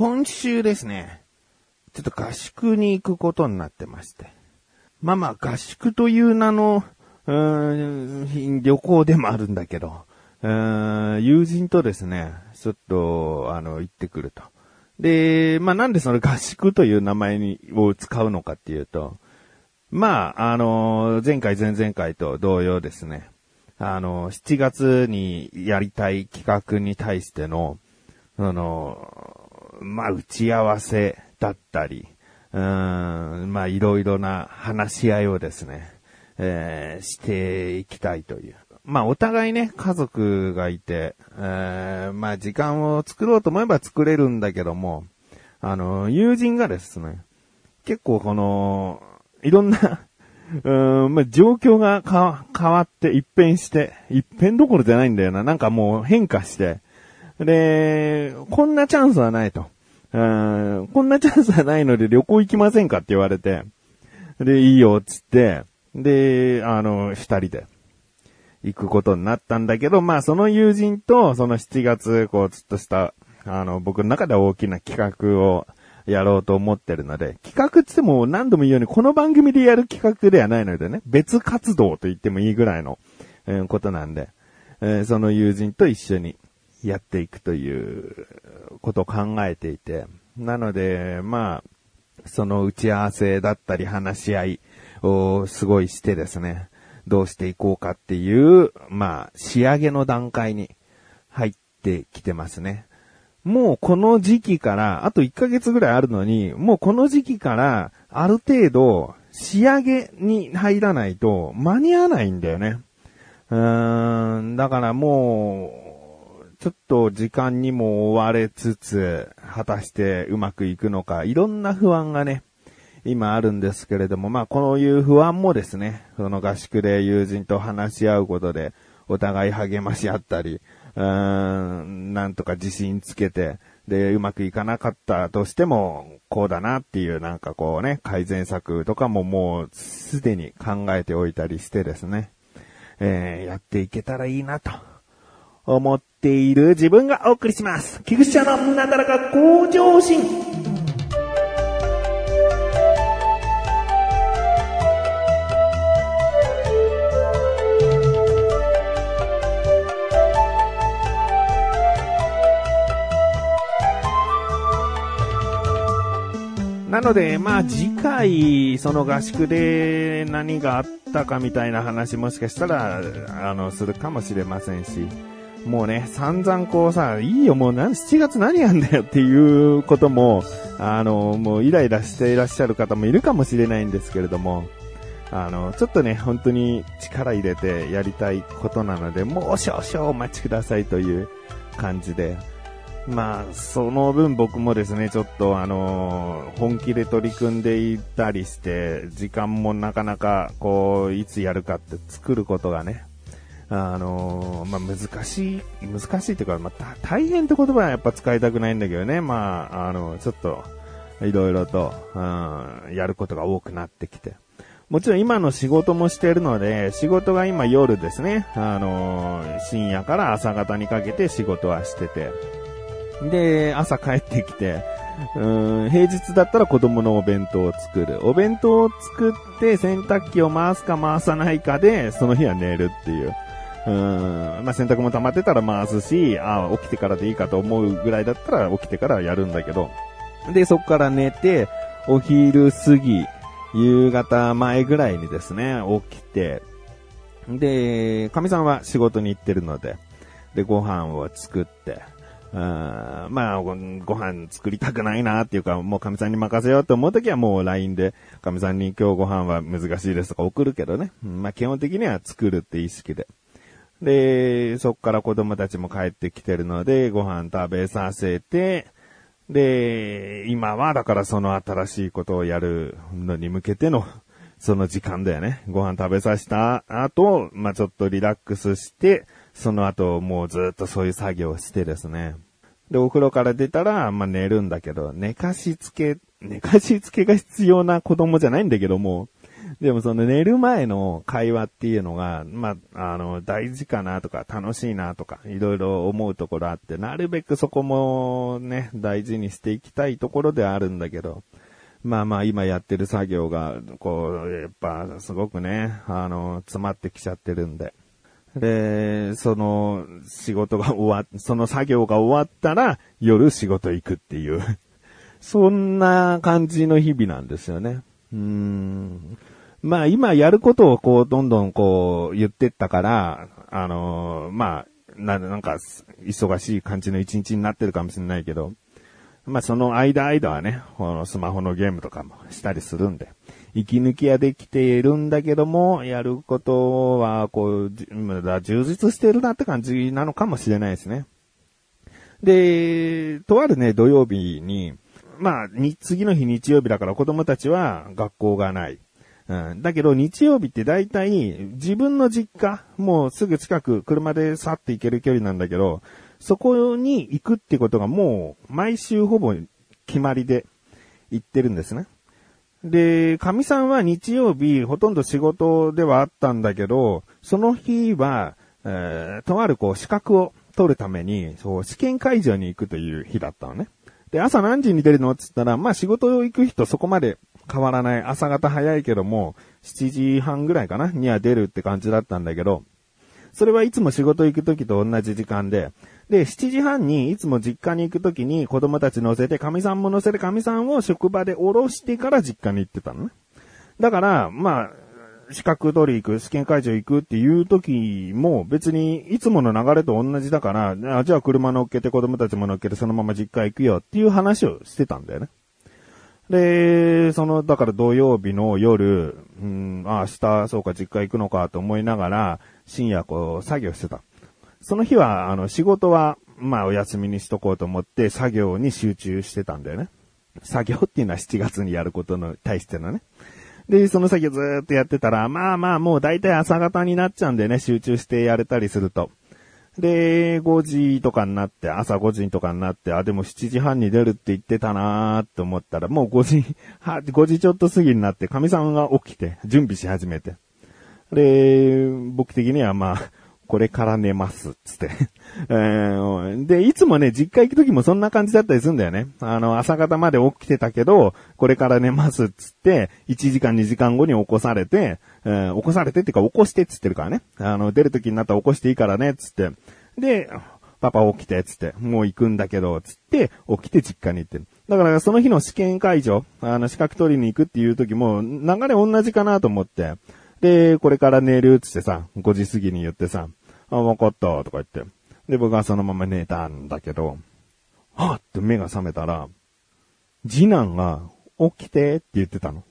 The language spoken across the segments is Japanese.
今週ですね、ちょっと合宿に行くことになってまして。まあまあ合宿という名の、うーん、旅行でもあるんだけど、うーん友人とですね、ちょっと、あの、行ってくると。で、まあなんでその合宿という名前に、を使うのかっていうと、まあ、あの、前回前々回と同様ですね、あの、7月にやりたい企画に対しての、その、まあ、打ち合わせだったり、うん、まあ、いろいろな話し合いをですね、えー、していきたいという。まあ、お互いね、家族がいて、えー、まあ、時間を作ろうと思えば作れるんだけども、あの、友人がですね、結構この、いろんな うん、まあ、状況が変わって一変して、一変どころじゃないんだよな。なんかもう変化して、で、こんなチャンスはないと。うん、こんなチャンスはないので旅行行きませんかって言われて、で、いいよ、つって、で、あの、二人で。行くことになったんだけど、まあその友人とその7月、こう、ちょっとした、あの、僕の中で大きな企画をやろうと思ってるので、企画って言っても何度も言うようにこの番組でやる企画ではないのでね、別活動と言ってもいいぐらいの、えー、ことなんで、えー、その友人と一緒にやっていくということを考えていて、なので、まあ、その打ち合わせだったり話し合いをすごいしてですね、どうしていこうかっていう、まあ、仕上げの段階に入ってきてますね。もうこの時期から、あと1ヶ月ぐらいあるのに、もうこの時期から、ある程度、仕上げに入らないと間に合わないんだよね。うーん、だからもう、ちょっと時間にも追われつつ、果たしてうまくいくのか、いろんな不安がね、今あるんですけれども、まあ、こういう不安もですね、その合宿で友人と話し合うことで、お互い励まし合ったり、うーん、なんとか自信つけて、で、うまくいかなかったとしても、こうだなっていうなんかこうね、改善策とかももうすでに考えておいたりしてですね、えー、やっていけたらいいなと。思っている自分がお送りします。菊池のなだらか向上心。なので、まあ次回、その合宿で何があったかみたいな話もしかしたら、あの、するかもしれませんし、もうね、散々こうさ、いいよ、もう何、7月何やんだよっていうことも、あの、もうイライラしていらっしゃる方もいるかもしれないんですけれども、あの、ちょっとね、本当に力入れてやりたいことなので、もう少々お待ちくださいという感じで、まあ、その分僕もですね、ちょっとあの本気で取り組んでいたりして、時間もなかなか、こう、いつやるかって作ることがね、あのまあ、難しい、難しいっていうか、まあ、大変って言葉はやっぱ使いたくないんだけどね、まあ、あの、ちょっと、いろいろと、うん、やることが多くなってきて。もちろん今の仕事もしてるので、仕事が今夜ですね、あの深夜から朝方にかけて仕事はしてて。で、朝帰ってきて、うん、平日だったら子供のお弁当を作る。お弁当を作って洗濯機を回すか回さないかで、その日は寝るっていう。うん、まあ、洗濯も溜まってたら回すし、ああ、起きてからでいいかと思うぐらいだったら起きてからやるんだけど。で、そこから寝て、お昼過ぎ、夕方前ぐらいにですね、起きて、で、神さんは仕事に行ってるので、で、ご飯を作って、あまあご、ご飯作りたくないなっていうか、もう神さんに任せようと思うときはもう LINE で、神さんに今日ご飯は難しいですとか送るけどね。まあ基本的には作るって意識で。で、そっから子供たちも帰ってきてるので、ご飯食べさせて、で、今はだからその新しいことをやるのに向けての、その時間だよね。ご飯食べさせた後、まあ、ちょっとリラックスして、その後もうずっとそういう作業をしてですね。で、お風呂から出たら、まあ、寝るんだけど、寝かしつけ、寝かしつけが必要な子供じゃないんだけども、でもその寝る前の会話っていうのが、まあ、あの、大事かなとか、楽しいなとか、いろいろ思うところあって、なるべくそこもね、大事にしていきたいところではあるんだけど、まあまあ今やってる作業が、こう、やっぱすごくね、あの、詰まってきちゃってるんで。で、その仕事が終わ、その作業が終わったら夜仕事行くっていうそんな感じの日々なんですよね。うーん。まあ今やることをこうどんどんこう言ってったから、あのー、まあ、な、なんか忙しい感じの一日になってるかもしれないけど、まあその間間はね、このスマホのゲームとかもしたりするんで、息抜きはできているんだけども、やることは、こう、充実してるなって感じなのかもしれないですね。で、とあるね、土曜日に、まあ、次の日日曜日だから子供たちは学校がない。うん。だけど日曜日って大体自分の実家、もうすぐ近く車で去って行ける距離なんだけど、そこに行くってことがもう毎週ほぼ決まりで行ってるんですね。で、神さんは日曜日ほとんど仕事ではあったんだけど、その日は、えー、とあるこう資格を取るために、そう、試験会場に行くという日だったのね。で、朝何時に出るの？って言ったら、まあ仕事行く人そこまで変わらない。朝方早いけども、7時半ぐらいかな？には出るって感じだったんだけど、それはいつも仕事行く時と同じ時間で、で、7時半にいつも実家に行くときに子供たち乗せて、神さんも乗せて神さんを職場で降ろしてから実家に行ってたのね。だから、まあ、資格取り行く、試験会場行くっていう時も別にいつもの流れと同じだから、あじゃあ車乗っけて子供たちも乗っけてそのまま実家行くよっていう話をしてたんだよね。で、その、だから土曜日の夜、うん、あ、明日、そうか、実家行くのかと思いながら、深夜こう、作業してた。その日は、あの、仕事は、まあ、お休みにしとこうと思って、作業に集中してたんだよね。作業っていうのは7月にやることの対してのね。で、その作業ずっとやってたら、まあまあ、もう大体朝方になっちゃうんでね、集中してやれたりすると。で、5時とかになって、朝5時とかになって、あ、でも7時半に出るって言ってたなーって思ったら、もう5時、は、5時ちょっと過ぎになって、神さんが起きて、準備し始めて。で、僕的にはまあ、これから寝ます、つって。えー、で、いつもね、実家行く時もそんな感じだったりするんだよね。あの、朝方まで起きてたけど、これから寝ます、つって、1時間2時間後に起こされて、えー、起こされてってか起こしてっつってるからね。あの、出る時になったら起こしていいからね、つって。で、パパ起きて、つって、もう行くんだけど、つって、起きて実家に行ってる。だからその日の試験会場、あの、資格取りに行くっていう時も、流れ同じかなと思って、で、これから寝る、つってさ、5時過ぎに言ってさ、あ、わかった、とか言って。で、僕はそのまま寝たんだけど、はっって目が覚めたら、次男が起きてって言ってたの。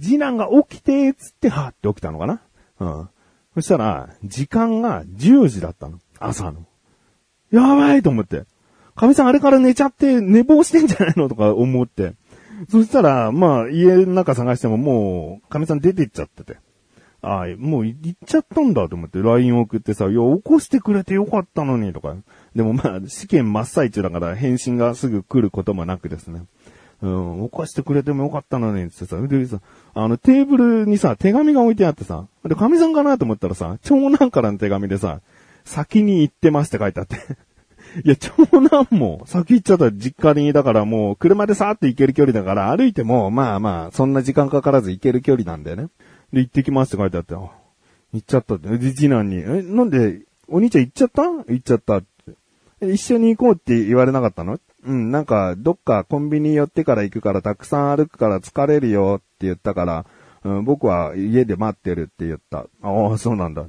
次男が起きてっつってはって起きたのかなうん。そしたら、時間が10時だったの。朝の。やばいと思って。神さんあれから寝ちゃって寝坊してんじゃないの？とか思って。そしたら、まあ、家の中探してももう、神さん出てっちゃってて。ああ、もう行っちゃったんだと思って LINE 送ってさ、いや、起こしてくれてよかったのにとか。でもまあ、試験真っ最中だから返信がすぐ来ることもなくですね。うん、起こしてくれてもよかったのにってさ、でさ、あのテーブルにさ、手紙が置いてあってさ、で、神さんかなと思ったらさ、長男からの手紙でさ、先に行ってますって書いてあって。いや、長男も先行っちゃったら実家に、だからもう車でさーって行ける距離だから歩いても、まあまあ、そんな時間かからず行ける距離なんだよね。で、行ってきますって書いてあって、行っちゃったって。で、次男に、え、なんで、お兄ちゃん行っちゃった？行っちゃったって。一緒に行こうって言われなかったの？うん、なんか、どっかコンビニ寄ってから行くからたくさん歩くから疲れるよって言ったから、うん、僕は家で待ってるって言った。ああ、そうなんだ。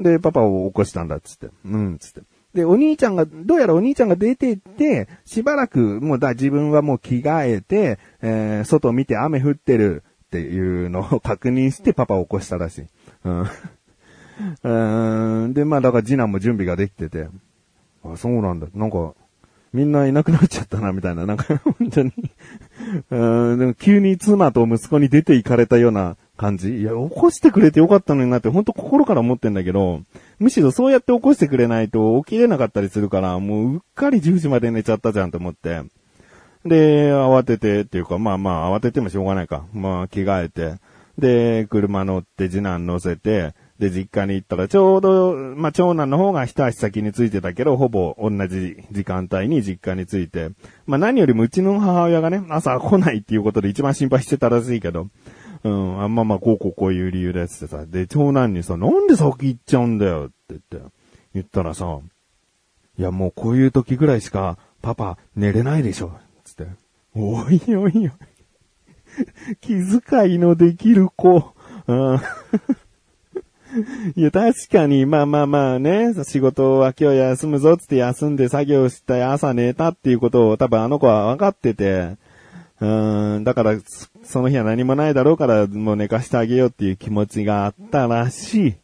で、パパを起こしたんだっつって。うん、つって。で、お兄ちゃんが、どうやらお兄ちゃんが出てって、しばらく、もうだ、自分はもう着替えて、えー、外見て雨降ってる。っていうのを確認してパパを起こしたらしい。うん。うんで、まあだから次男も準備ができてて、あ、そうなんだ。なんか、みんないなくなっちゃったな、みたいな。なんか、本当にうん、でも急に妻と息子に出て行かれたような感じいや、起こしてくれてよかったのになって、本当心から思ってんだけど、むしろそうやって起こしてくれないと起きれなかったりするから、もううっかり10時まで寝ちゃったじゃんと思って。で、慌ててっていうか、まあまあ、慌ててもしょうがないか。まあ、着替えて。で、車乗って次男乗せて、で、実家に行ったら、ちょうど、まあ、長男の方が一足先に着いてたけど、ほぼ同じ時間帯に実家に着いて、まあ、何よりもうちの母親がね、朝来ないっていうことで一番心配してたらしいけど、うん、あんままあ、こうこうこういう理由ですってさ、で、長男にさ、なんで先行っちゃうんだよって言って、言ったらさ、いやもうこういう時ぐらいしか、パパ寝れないでしょ、つって。おいおいおい。気遣いのできる子。うん いや、確かに、まあまあまあね、仕事は今日休むぞって休んで作業して朝寝たっていうことを多分あの子は分かってて、うん、だから、その日は何もないだろうからもう寝かしてあげようっていう気持ちがあったらしい。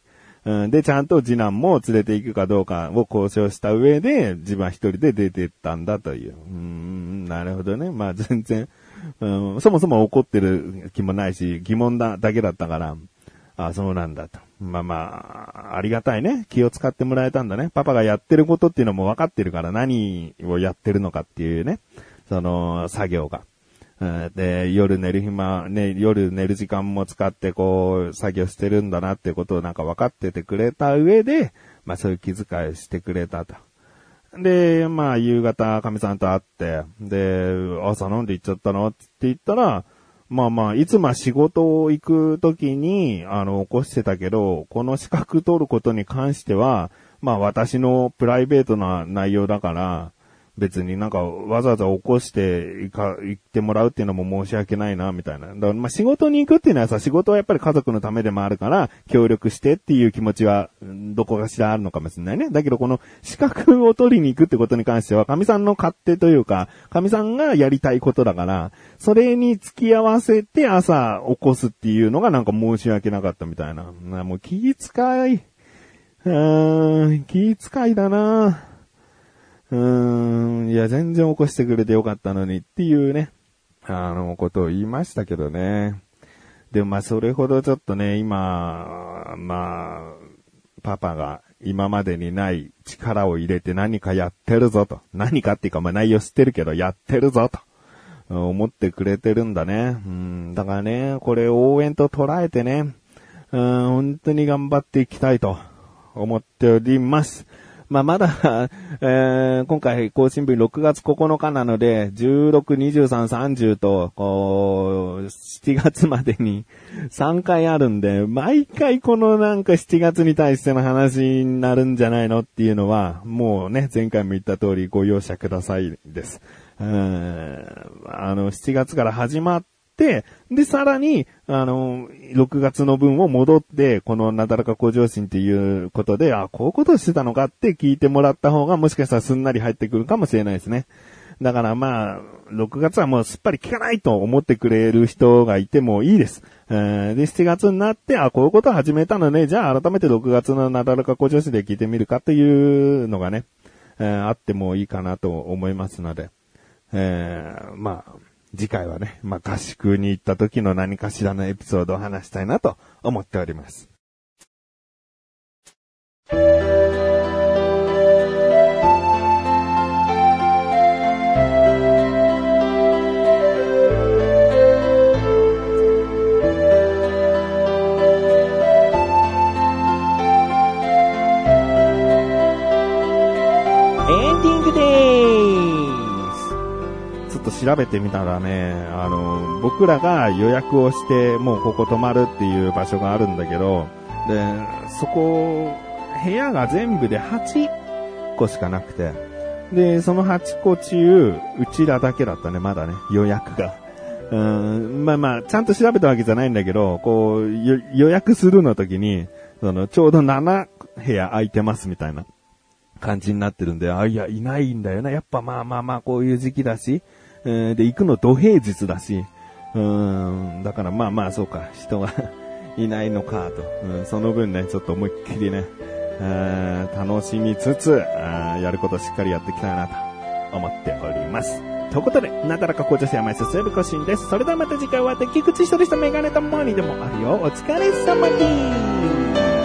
うん、で、ちゃんと次男も連れて行くかどうかを交渉した上で、自分は一人で出てったんだという。うん、なるほどね。まあ全然、うん、そもそも怒ってる気もないし、疑問だ、だけだったから、あそうなんだと。まあまあ、ありがたいね。気を使ってもらえたんだね。パパがやってることっていうのも分かってるから何をやってるのかっていうね。その、作業が。で、夜寝る暇、ね、夜寝る時間も使ってこう、作業してるんだなってことをなんか分かっててくれた上で、まあそういう気遣いしてくれたと。で、まあ夕方、神さんと会って、で、朝飲んで行っちゃったのって言ったら、まあまあ、いつも仕事を行くときに、あの、起こしてたけど、この資格取ることに関しては、まあ私のプライベートな内容だから、別になんかわざわざ起こしてか、行ってもらうっていうのも申し訳ないな、みたいな。だからまあ仕事に行くっていうのはさ、仕事はやっぱり家族のためでもあるから、協力してっていう気持ちは、どこかしらあるのかもしれないね。だけどこの資格を取りに行くってことに関しては、神さんの勝手というか、神さんがやりたいことだから、それに付き合わせて朝起こすっていうのがなんか申し訳なかったみたいな。もう気遣い。うーん、気遣いだなうーん、や、全然起こしてくれてよかったのにっていうね、あの、ことを言いましたけどね。でもまあ、それほどちょっとね、今、まあ、パパが今までにない力を入れて何かやってるぞと。何かっていうか、まあ内容知ってるけど、やってるぞと。思ってくれてるんだね。うん、だからね、これ応援と捉えてね、うん、本当に頑張っていきたいと思っております。まあ、まだ えー、今回、更新日6月9日なので、16、23、30と、こう、7月までに 3回あるんで、毎回このなんか7月に対しての話になるんじゃないのっていうのは、もうね、前回も言った通りご容赦くださいです。うん、あの、7月から始まっ、で、さらに、あの、6月の分を戻って、このなだらか向上心っていうことで、あ、こういうことしてたのかって聞いてもらった方が、もしかしたらすんなり入ってくるかもしれないですね。だからまあ、6月はもうすっぱり聞かないと思ってくれる人がいてもいいです。で、7月になって、あ、こういうこと始めたのね、じゃあ改めて6月のなだらか向上心で聞いてみるかというのがね、え、あってもいいかなと思いますので、えー、まあ、次回はね、まあ、合宿に行った時の何かしらのエピソードを話したいなと思っております。調べてみたらね、あの、僕らが予約をして、もうここ泊まるっていう場所があるんだけど、で、そこ、部屋が全部で8個しかなくて、で、その8個中、うちらだけだったね、まだね、予約が。うん、まあまあ、ちゃんと調べたわけじゃないんだけど、こう、予約するの時に、その、ちょうど7部屋空いてますみたいな感じになってるんで、あ、いや、いないんだよな。やっぱまあまあまあ、こういう時期だし、えー、で、行くの土平日だし、うん、だからまあまあそうか、人が いないのかと、うん、その分ね、ちょっと思いっきりね、楽しみつつ、やることしっかりやっていきたいなと思っております。ということで、なだらか紅茶山進むこしんです。それではまた次回は、敵口一人したメガネとモーニでもあるよ。お疲れ様です。